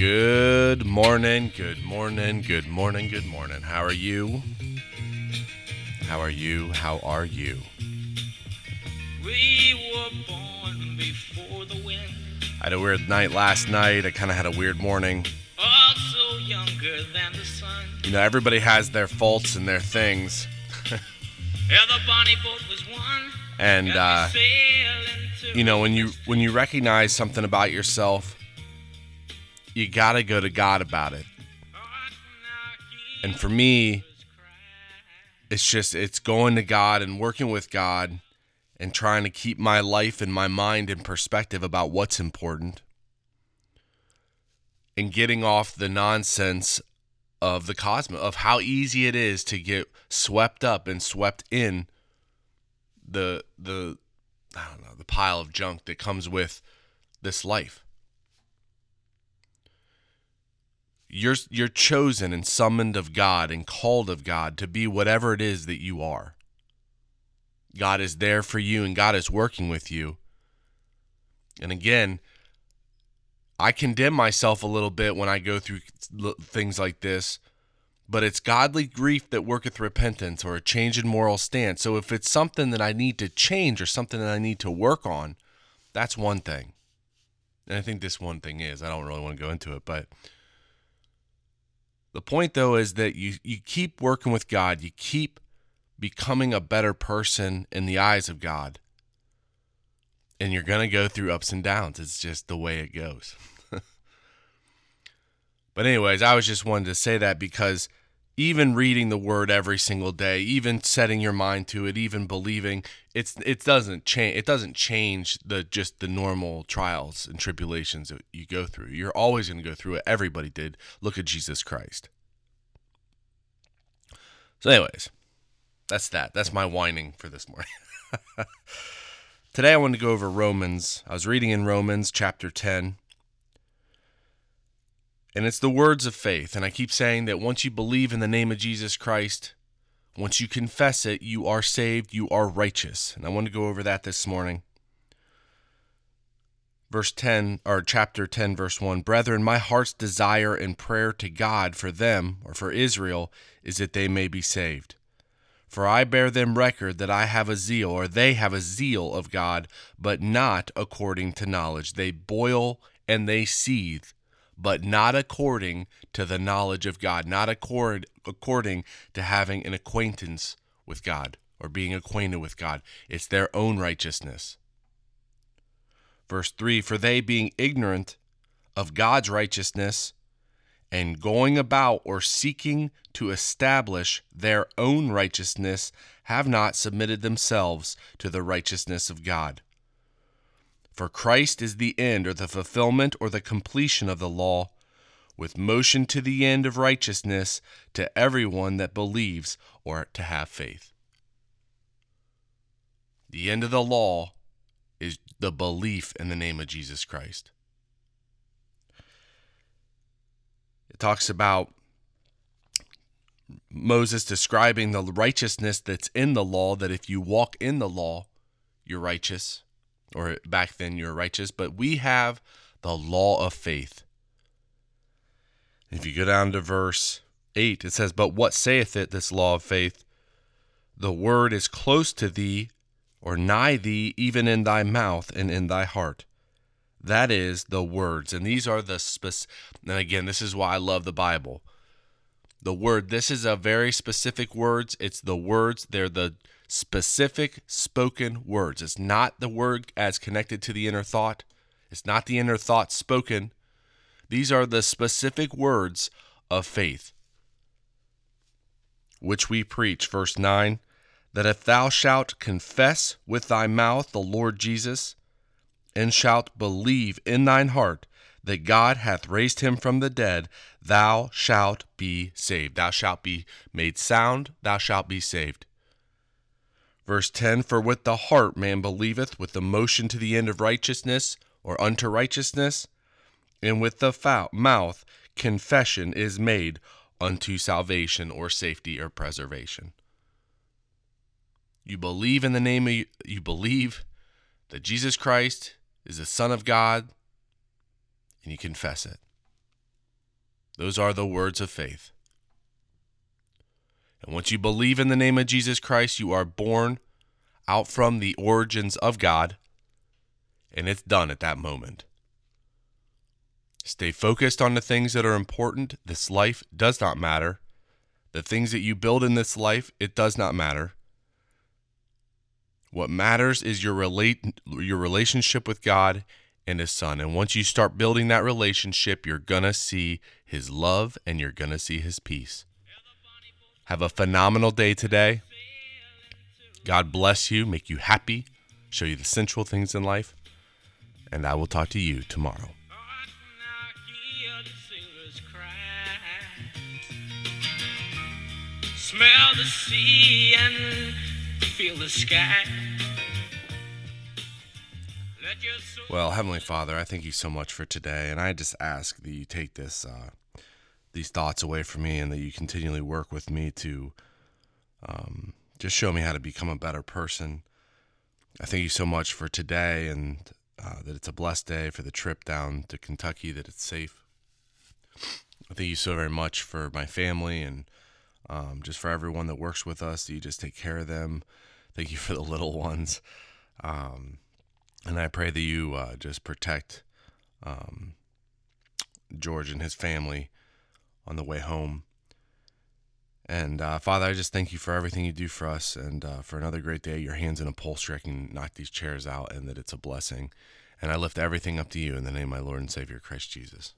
Good morning, good morning, good morning, good morning. How are you? How are you? How are you? We were born before the wind, I had a weird night last night. I kind of had a weird morning. also younger than the sun. You know, everybody has their faults and their things. Yeah, the bonnie boat was one. And uh, you know, when you when you recognize something about yourself, you got to go to God about it. And for me, it's just it's going to God and working with God and trying to keep my life and my mind in perspective about what's important and getting off the nonsense of the cosmos of how easy it is to get swept up and swept in the the I don't know the pile of junk that comes with this life. You're you're chosen and summoned of God and called of God to be whatever it is that you are. God is there for you and God is working with you. And again, I condemn myself a little bit when I go through things like this, but it's godly grief that worketh repentance or a change in moral stance. So if it's something that I need to change or something that I need to work on, that's one thing. And I think this one thing is. I don't really want to go into it, but the point though is that you you keep working with God, you keep becoming a better person in the eyes of God. And you're going to go through ups and downs. It's just the way it goes. but anyways, I was just wanted to say that because even reading the word every single day, even setting your mind to it, even believing, it's it doesn't change it doesn't change the just the normal trials and tribulations that you go through. You're always going to go through it. Everybody did. Look at Jesus Christ. So anyways, that's that. That's my whining for this morning. Today I want to go over Romans. I was reading in Romans chapter 10. And it's the words of faith. And I keep saying that once you believe in the name of Jesus Christ, once you confess it, you are saved, you are righteous. And I want to go over that this morning. Verse 10, or chapter 10, verse 1 Brethren, my heart's desire and prayer to God for them, or for Israel, is that they may be saved. For I bear them record that I have a zeal, or they have a zeal of God, but not according to knowledge. They boil and they seethe, but not according to the knowledge of God, not accord, according to having an acquaintance with God or being acquainted with God. It's their own righteousness. Verse 3 For they, being ignorant of God's righteousness, and going about or seeking to establish their own righteousness, have not submitted themselves to the righteousness of God. For Christ is the end, or the fulfillment, or the completion of the law, with motion to the end of righteousness to everyone that believes or to have faith. The end of the law is the belief in the name of Jesus Christ. It talks about Moses describing the righteousness that's in the law, that if you walk in the law, you're righteous, or back then you're righteous, but we have the law of faith. If you go down to verse 8, it says, But what saith it, this law of faith? The word is close to thee, or nigh thee, even in thy mouth and in thy heart. That is the words. And these are the spec. And again, this is why I love the Bible. The word, this is a very specific words. It's the words, they're the specific spoken words. It's not the word as connected to the inner thought. It's not the inner thought spoken. These are the specific words of faith, which we preach. Verse 9 that if thou shalt confess with thy mouth the Lord Jesus, and shalt believe in thine heart that God hath raised him from the dead, thou shalt be saved. Thou shalt be made sound, thou shalt be saved. Verse 10 For with the heart man believeth with the motion to the end of righteousness or unto righteousness, and with the mouth confession is made unto salvation or safety or preservation. You believe in the name of you believe that Jesus Christ is the Son of God, and you confess it. Those are the words of faith. And once you believe in the name of Jesus Christ, you are born out from the origins of God, and it's done at that moment. Stay focused on the things that are important. This life does not matter. The things that you build in this life, it does not matter. What matters is your relate your relationship with God and his son. And once you start building that relationship, you're going to see his love and you're going to see his peace. Have a phenomenal day today. God bless you, make you happy, show you the central things in life. And I will talk to you tomorrow. Heart now hear the sailors cry. Smell the sea and feel the sky. Let your soul Well, Heavenly Father, I thank you so much for today, and I just ask that you take this, uh, these thoughts away from me, and that you continually work with me to um, just show me how to become a better person. I thank you so much for today, and uh, that it's a blessed day for the trip down to Kentucky, that it's safe. I thank you so very much for my family and um, just for everyone that works with us. That you just take care of them. Thank you for the little ones. Um, and I pray that you uh, just protect um, George and his family on the way home. And uh, Father, I just thank you for everything you do for us and uh, for another great day. Your hands in upholstery, I can knock these chairs out, and that it's a blessing. And I lift everything up to you in the name of my Lord and Savior, Christ Jesus.